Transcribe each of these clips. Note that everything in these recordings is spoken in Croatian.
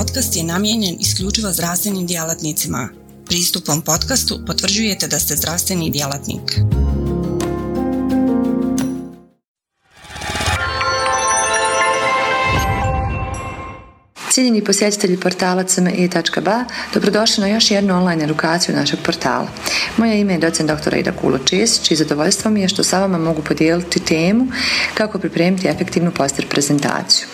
podcast je namijenjen isključivo zdravstvenim djelatnicima. Pristupom podcastu potvrđujete da ste zdravstveni djelatnik. Cijenjeni posjetitelji portala cmi.ba, dobrodošli na još jednu online edukaciju našeg portala. Moje ime je docent dr. Ida Kulo Česić i zadovoljstvo mi je što sa vama mogu podijeliti temu kako pripremiti efektivnu poster prezentaciju.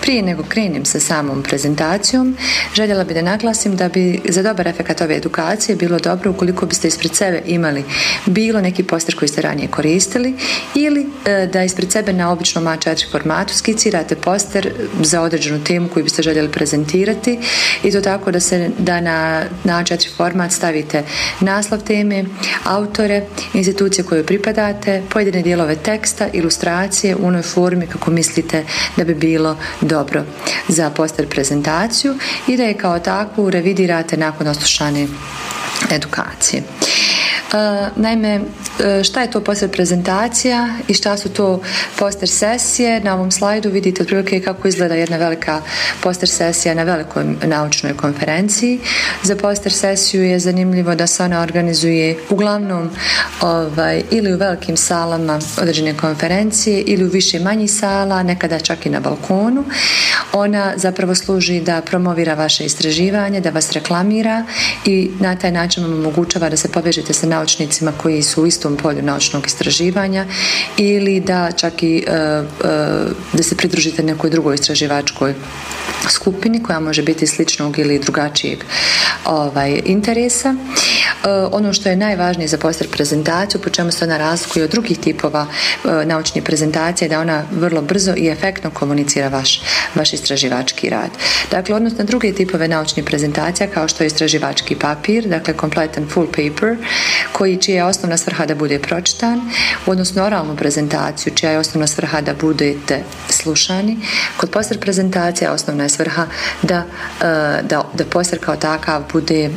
Prije nego krenem sa samom prezentacijom, željela bi da naglasim da bi za dobar efekat ove edukacije bilo dobro ukoliko biste ispred sebe imali bilo neki poster koji ste ranije koristili ili e, da ispred sebe na običnom A4 formatu skicirate poster za određenu temu koju biste željeli prezentirati. I to tako da se da na, na A4 format stavite naslov teme, autore, institucije koje pripadate, pojedine dijelove teksta, ilustracije u onoj formi kako mislite da bi bilo dobro za poster prezentaciju i da je kao takvu revidirate nakon oslušane edukacije. E, naime, e, šta je to poster prezentacija i šta su to poster sesije? Na ovom slajdu vidite otprilike kako izgleda jedna velika poster sesija na velikoj naučnoj konferenciji. Za poster sesiju je zanimljivo da se ona organizuje uglavnom ovaj, ili u velikim salama određene konferencije ili u više manjih sala, nekada čak i na balkonu. Ona zapravo služi da promovira vaše istraživanje, da vas reklamira i na taj način vam omogućava da se povežete sa naučnicima koji su u istom polju naučnog istraživanja ili da čak i e, e, da se pridružite nekoj drugoj istraživačkoj skupini koja može biti sličnog ili drugačijeg ovaj, interesa. E, ono što je najvažnije za poster prezentaciju, po čemu se ona razlikuje od drugih tipova e, naučnih prezentacija, da ona vrlo brzo i efektno komunicira vaš, vaš istraživački rad. Dakle, odnosno druge tipove naučnih prezentacija, kao što je istraživački papir, dakle kompletan full paper, koji čija je osnovna svrha da bude pročitan, odnosno oralnu prezentaciju, čija je osnovna svrha da budete slušani. Kod poster prezentacija osnovna je svrha da, e, da, da poster kao takav bude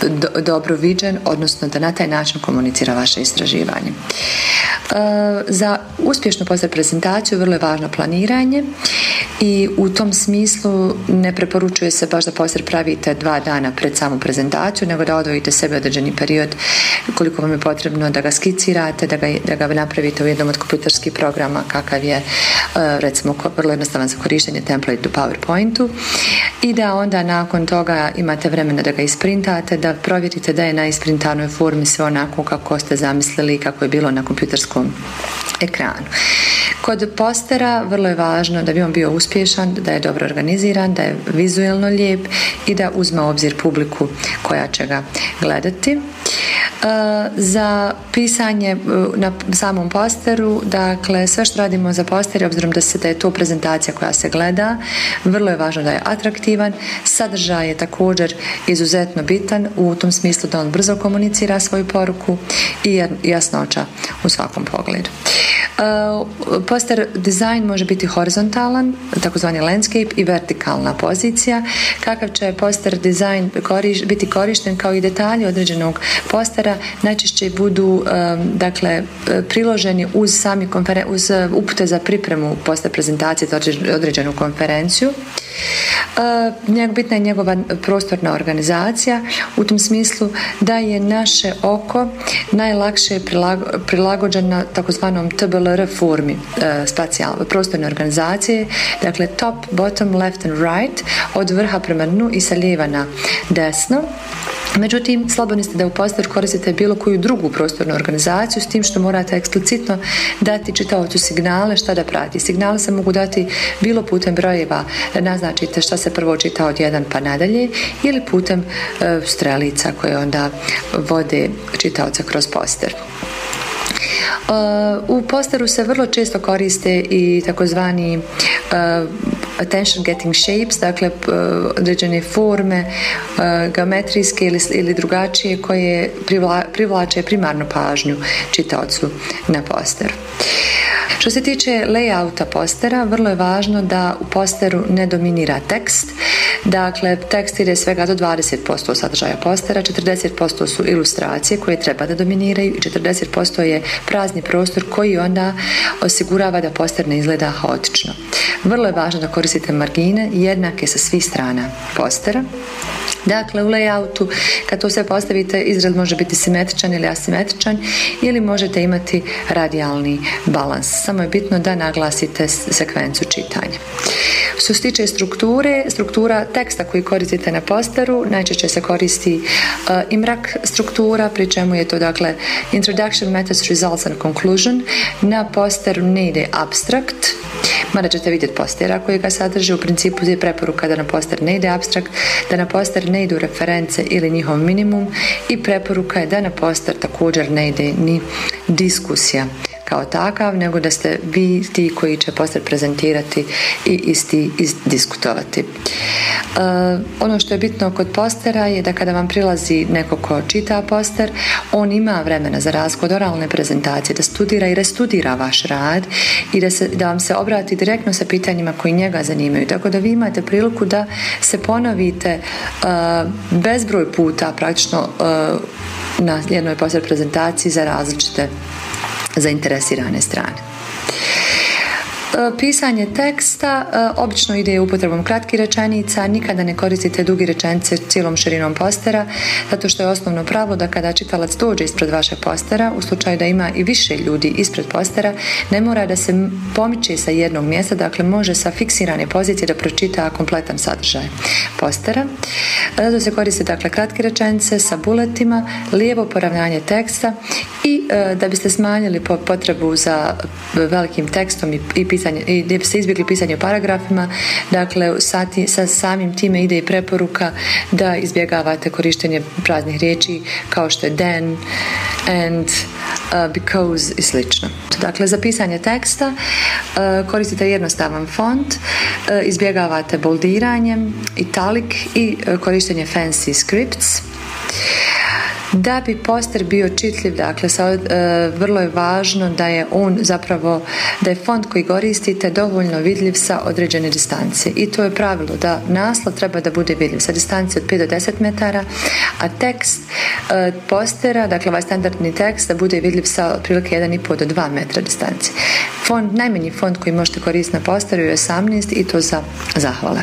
do, dobro viđen, odnosno da na taj način komunicira vaše istraživanje. E, za uspješnu poster prezentaciju vrlo je važno planiranje i u tom smislu ne preporučuje se baš da poster pravite dva dana pred samu prezentaciju, nego da odvojite sebe određeni period koliko vam je potrebno da ga skicirate, da ga, da ga napravite u jednom od kompjuterskih programa kakav je e, recimo vrlo jednostavan za korištenje template u PowerPointu i da onda nakon toga imate vremena da ga isprintate, da provjerite da je na isprintanoj formi sve onako kako ste zamislili kako je bilo na kompjuterskom ekranu. Kod postera vrlo je važno da bi on bio uspješan, da je dobro organiziran, da je vizualno lijep i da uzme obzir publiku koja će ga gledati. E, za pisanje e, na samom posteru, dakle sve što radimo za poster, obzirom da se da je to prezentacija koja se gleda, vrlo je važno da je atraktivan, sadržaj je također izuzetno bitan u tom smislu da on brzo komunicira svoju poruku i jasnoća u svakom pogledu. E, poster dizajn može biti horizontalan, takozvani landscape i vertikalna pozicija. Kakav će poster dizajn biti korišten kao i detalji određenog postera najčešće budu dakle priloženi uz sami konferen- uz upute za pripremu poster prezentacije za određenu konferenciju. Bitna je njegova prostorna organizacija u tom smislu da je naše oko najlakše prilagođeno takozvanom TBLR formi spacijalne prostorne organizacije, dakle top, bottom, left and right, od vrha prema dnu i sa lijeva na desno. Međutim, slobodni ste da u poster koristite bilo koju drugu prostornu organizaciju s tim što morate eksplicitno dati čitaocu signale šta da prati. Signale se mogu dati bilo putem brojeva naznačite šta se prvo čita od jedan pa nadalje ili putem e, strelica koje onda vode čitaoca kroz poster. U posteru se vrlo često koriste i takozvani uh, attention getting shapes, dakle određene forme uh, geometrijske ili, ili drugačije koje privlače primarnu pažnju čitaocu na posteru. Što se tiče layouta postera, vrlo je važno da u posteru ne dominira tekst. Dakle, tekst ide svega do 20% sadržaja postera, 40% su ilustracije koje treba da dominiraju i 40% je prazni prostor koji onda osigurava da poster ne izgleda haotično. Vrlo je važno da koristite margine jednake sa svih strana postera. Dakle, u layoutu kad to sve postavite, izraz može biti simetričan ili asimetričan ili možete imati radijalni balans. Samo je bitno da naglasite sekvencu čitanja. Što se tiče strukture, struktura teksta koji koristite na posteru najčešće se koristi uh, imrak struktura, pri čemu je to dakle Introduction, Methods, Results and Conclusion. Na posteru ne ide abstract, mada ćete vidjeti postera koji ga sadrži. U principu je preporuka da na poster ne ide abstrakt, da na poster ne idu reference ili njihov minimum i preporuka je da na poster također ne ide ni diskusija kao takav, nego da ste vi ti koji će poster prezentirati i isti izdiskutovati. E, ono što je bitno kod postera je da kada vam prilazi neko ko čita poster, on ima vremena za razgod oralne prezentacije, da studira i restudira vaš rad i da, se, da vam se obrati direktno sa pitanjima koji njega zanimaju. Tako da vi imate priliku da se ponovite uh, bezbroj puta praktično uh, na jednoj poster prezentaciji za različite zainteresirane strane. E, pisanje teksta e, obično ide upotrebom kratkih rečenica, nikada ne koristite dugi rečenice cijelom širinom postera, zato što je osnovno pravo da kada čitalac dođe ispred vašeg postera, u slučaju da ima i više ljudi ispred postera, ne mora da se pomiče sa jednog mjesta, dakle može sa fiksirane pozicije da pročita kompletan sadržaj postera. Zato se koriste dakle kratke rečenice sa buletima, lijevo poravnanje teksta i e, da biste smanjili potrebu za velikim tekstom i pisanje, i da biste izbjegli pisanje paragrafima, dakle sati, sa samim time ide i preporuka da izbjegavate korištenje praznih riječi kao što je then and uh, because i slično. Dakle, za pisanje teksta uh, koristite jednostavan font, uh, izbjegavate boldiranjem, italic i korištenje fancy scripts. Da bi poster bio čitljiv, dakle, sa, e, vrlo je važno da je on zapravo, da je font koji koristite dovoljno vidljiv sa određene distancije. I to je pravilo da naslov treba da bude vidljiv sa distancije od 5 do 10 metara, a tekst e, postera, dakle ovaj standardni tekst, da bude vidljiv sa otprilike 1,5 do 2 metra distancije. Font, najmanji font koji možete koristiti na posteru je 18 i to za zahvale.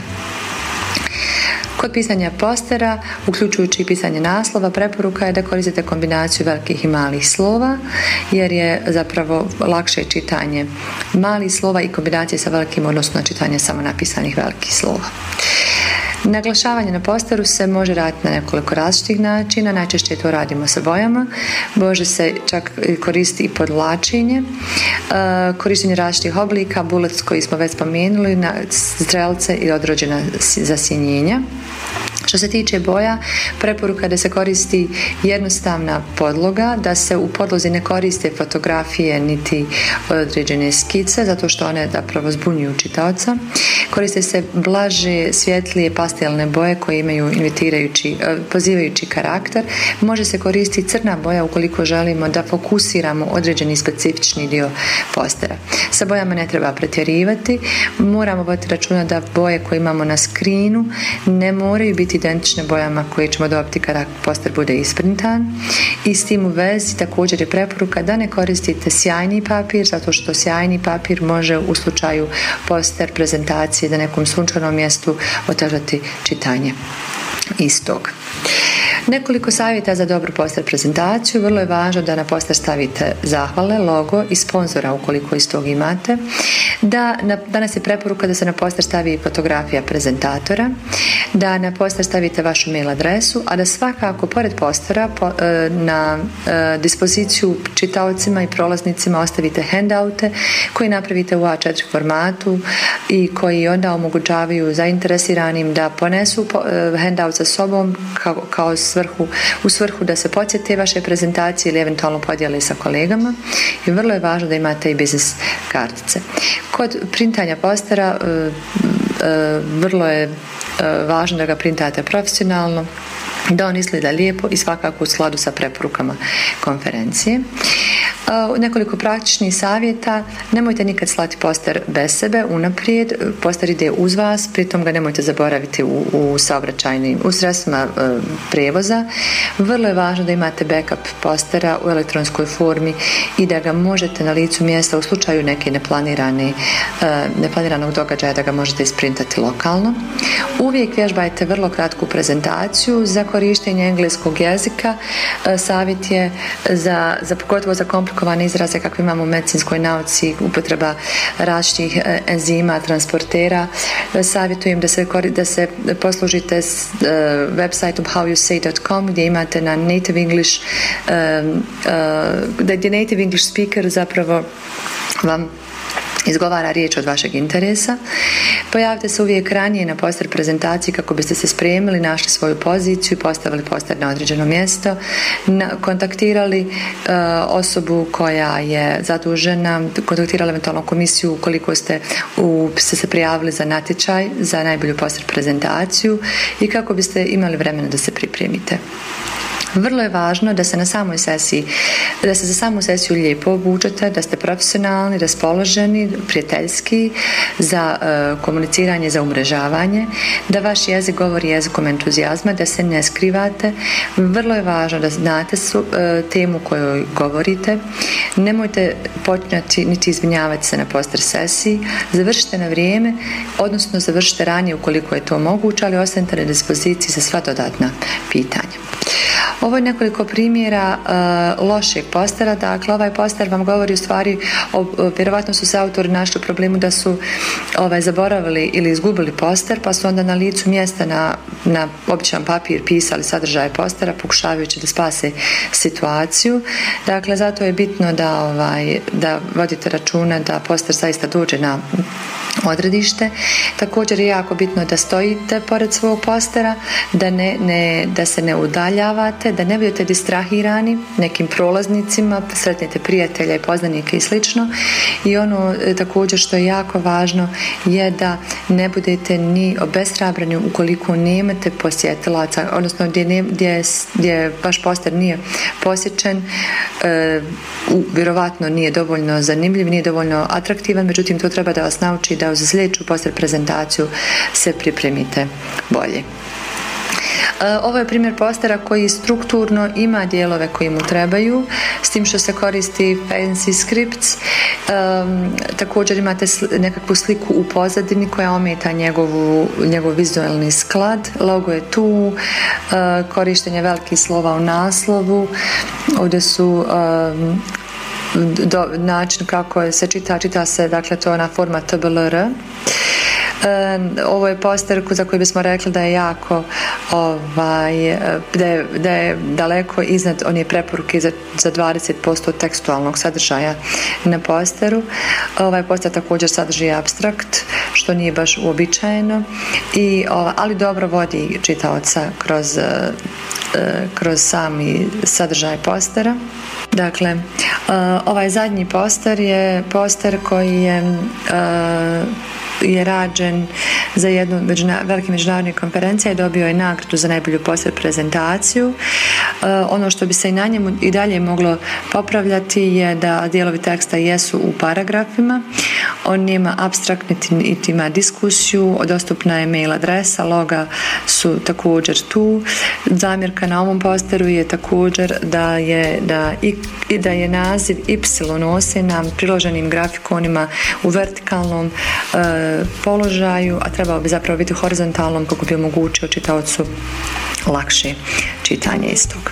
Kod pisanja postera, uključujući i pisanje naslova, preporuka je da koristite kombinaciju velikih i malih slova, jer je zapravo lakše čitanje malih slova i kombinacije sa velikim, odnosno čitanje samo napisanih velikih slova. Naglašavanje na posteru se može raditi na nekoliko različitih načina, najčešće to radimo sa bojama, može se čak koristiti i podlačenje, e, korištenje različitih oblika, bullets koji smo već spomenuli, na strelce i odrođena zasjenjenja. Što se tiče boja, preporuka da se koristi jednostavna podloga, da se u podlozi ne koriste fotografije niti određene skice, zato što one zapravo zbunjuju čitaoca. Koriste se blaže, svjetlije pastelne boje koje imaju invitirajući, e, pozivajući karakter. Može se koristiti crna boja ukoliko želimo da fokusiramo određeni specifični dio postera. Sa bojama ne treba pretjerivati. Moramo voditi računa da boje koje imamo na skrinu ne moraju biti identične bojama koje ćemo dobiti kada poster bude isprintan i s tim u vezi također je preporuka da ne koristite sjajni papir zato što sjajni papir može u slučaju poster prezentacije na nekom sunčanom mjestu otežati čitanje istog. Nekoliko savjeta za dobru poster prezentaciju. Vrlo je važno da na poster stavite zahvale, logo i sponzora ukoliko iz tog imate. Da, na, danas je preporuka da se na poster stavi fotografija prezentatora, da na poster stavite vašu mail adresu, a da svakako pored postera e, na e, dispoziciju čitaocima i prolaznicima ostavite handoute koji napravite u A4 formatu i koji onda omogućavaju zainteresiranim da ponesu e, handout sa sobom kao, kao svrhu, u svrhu da se podsjete vaše prezentacije ili eventualno podijeli sa kolegama i vrlo je važno da imate i biznis kartice. Kod printanja postera vrlo je važno da ga printate profesionalno da on izgleda lijepo i svakako u skladu sa preporukama konferencije. Nekoliko praktičnih savjeta. Nemojte nikad slati poster bez sebe, unaprijed. Poster ide uz vas, pritom ga nemojte zaboraviti u, u saobraćajnim, u sredstvima e, prevoza. Vrlo je važno da imate backup postera u elektronskoj formi i da ga možete na licu mjesta u neke neplanirane, e, neplaniranog događaja da ga možete isprintati lokalno. Uvijek vježbajte vrlo kratku prezentaciju za korištenje engleskog jezika. E, savjet je za, za pogotovo za komplikovane izraze kakve imamo u medicinskoj nauci, upotreba različitih e, enzima, transportera. Savjetujem da se, da se poslužite s websiteom howyousay.com gdje imate na native English da je native English speaker zapravo vam izgovara riječ od vašeg interesa. Pojavite se uvijek ranije na poster prezentaciji kako biste se spremili, našli svoju poziciju i postavili poster na određeno mjesto, kontaktirali e, osobu koja je zadužena, kontaktirali eventualno komisiju ukoliko ste, u, ste se prijavili za natječaj za najbolju poster prezentaciju i kako biste imali vremena da se pripremite. Vrlo je važno da se na samoj sesiji, da se za samu sesiju lijepo obučete, da ste profesionalni, raspoloženi, prijateljski za uh, komuniciranje, za umrežavanje, da vaš jezik govori jezikom entuzijazma, da se ne skrivate. Vrlo je važno da znate su, uh, temu koju govorite. Nemojte počinjati niti izvinjavati se na poster sesiji. Završite na vrijeme, odnosno završite ranije ukoliko je to moguće, ali ostanite na dispoziciji za sva dodatna pitanja. Ovo je nekoliko primjera uh, lošeg postera, dakle ovaj poster vam govori u stvari, o, vjerovatno su se autori našli u problemu da su ovaj, zaboravili ili izgubili poster, pa su onda na licu mjesta na, na običan papir pisali sadržaje postera, pokušavajući da spase situaciju. Dakle, zato je bitno da, ovaj, da vodite računa da poster zaista dođe na odredište. Također je jako bitno da stojite pored svog postera, da, ne, ne, da se ne udaljavate, da ne budete distrahirani nekim prolaznicima, sretnete prijatelja i poznanike i slično. I ono e, također što je jako važno je da ne budete ni obeshrabrani ukoliko nemate posjetilaca, odnosno gdje, ne, gdje, gdje vaš poster nije posjećen, e, vjerovatno nije dovoljno zanimljiv, nije dovoljno atraktivan, međutim to treba da vas nauči da uz sljedeću poster prezentaciju se pripremite bolje. E, ovo je primjer postera koji strukturno ima dijelove koji mu trebaju, s tim što se koristi fancy scripts. Um, također imate nekakvu sliku u pozadini koja ometa njegovu, njegov vizualni sklad. Logo je tu, uh, korištenje velikih slova u naslovu. Ovdje su do, način kako se čita, čita se dakle to na forma TBLR ovo je poster za koji bismo rekli da je jako ovaj, da, je, da je daleko iznad one preporuke za, za 20% tekstualnog sadržaja na posteru. Ovaj poster također sadrži abstrakt što nije baš uobičajeno i, ali dobro vodi čitaoca kroz, e, kroz sami sadržaj postera. Dakle, e, ovaj zadnji poster je poster koji je e, je rađen za jednu međuna, velike međunarodne konferencije i dobio je nagradu za najbolju posled prezentaciju. E, ono što bi se i na njemu i dalje moglo popravljati je da dijelovi teksta jesu u paragrafima. On nema abstrakt niti, ima diskusiju, dostupna je mail adresa, loga su također tu. Zamjerka na ovom posteru je također da je, da, i, da je naziv Y osena priloženim grafikonima u vertikalnom e, položaju, a trebao bi zapravo biti horizontalnom kako bi omogućio čitaocu lakše čitanje istog.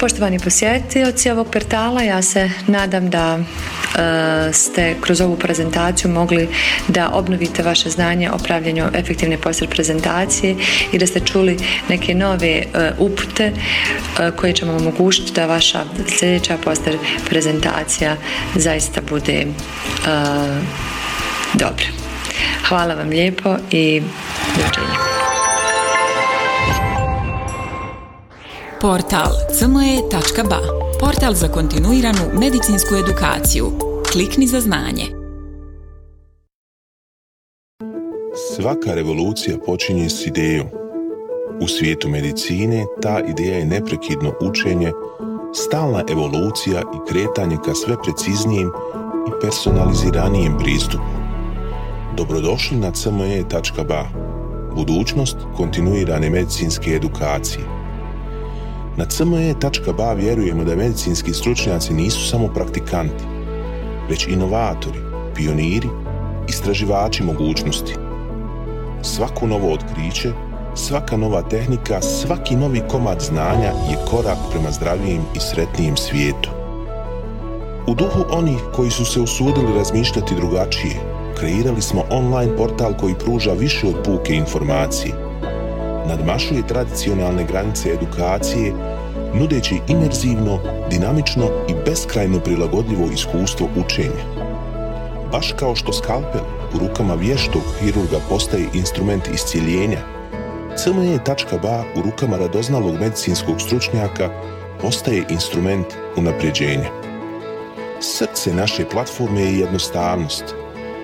Poštovani posjetioci ovog portala, ja se nadam da e, ste kroz ovu prezentaciju mogli da obnovite vaše znanje o pravljenju efektivne poster prezentacije i da ste čuli neke nove e, upute e, koje će vam omogućiti da vaša sljedeća poster prezentacija zaista bude dobra. Hvala vam lijepo i doviđenja. Portal cme.ba Portal za kontinuiranu medicinsku edukaciju. Klikni za znanje. Svaka revolucija počinje s idejom. U svijetu medicine ta ideja je neprekidno učenje, stalna evolucija i kretanje ka sve preciznijem i personaliziranijem pristupu. Dobrodošli na cme.ba, budućnost kontinuirane medicinske edukacije. Na cme.ba vjerujemo da medicinski stručnjaci nisu samo praktikanti, već inovatori, pioniri, istraživači mogućnosti. Svako novo otkriće, svaka nova tehnika, svaki novi komad znanja je korak prema zdravijem i sretnijem svijetu. U duhu onih koji su se usudili razmišljati drugačije, kreirali smo online portal koji pruža više od puke informacije. Nadmašuje tradicionalne granice edukacije, nudeći imerzivno, dinamično i beskrajno prilagodljivo iskustvo učenja. Baš kao što skalpel u rukama vještog hirurga postaje instrument iscijeljenja, CME.ba u rukama radoznalog medicinskog stručnjaka postaje instrument unapređenja. Srce naše platforme je jednostavnost.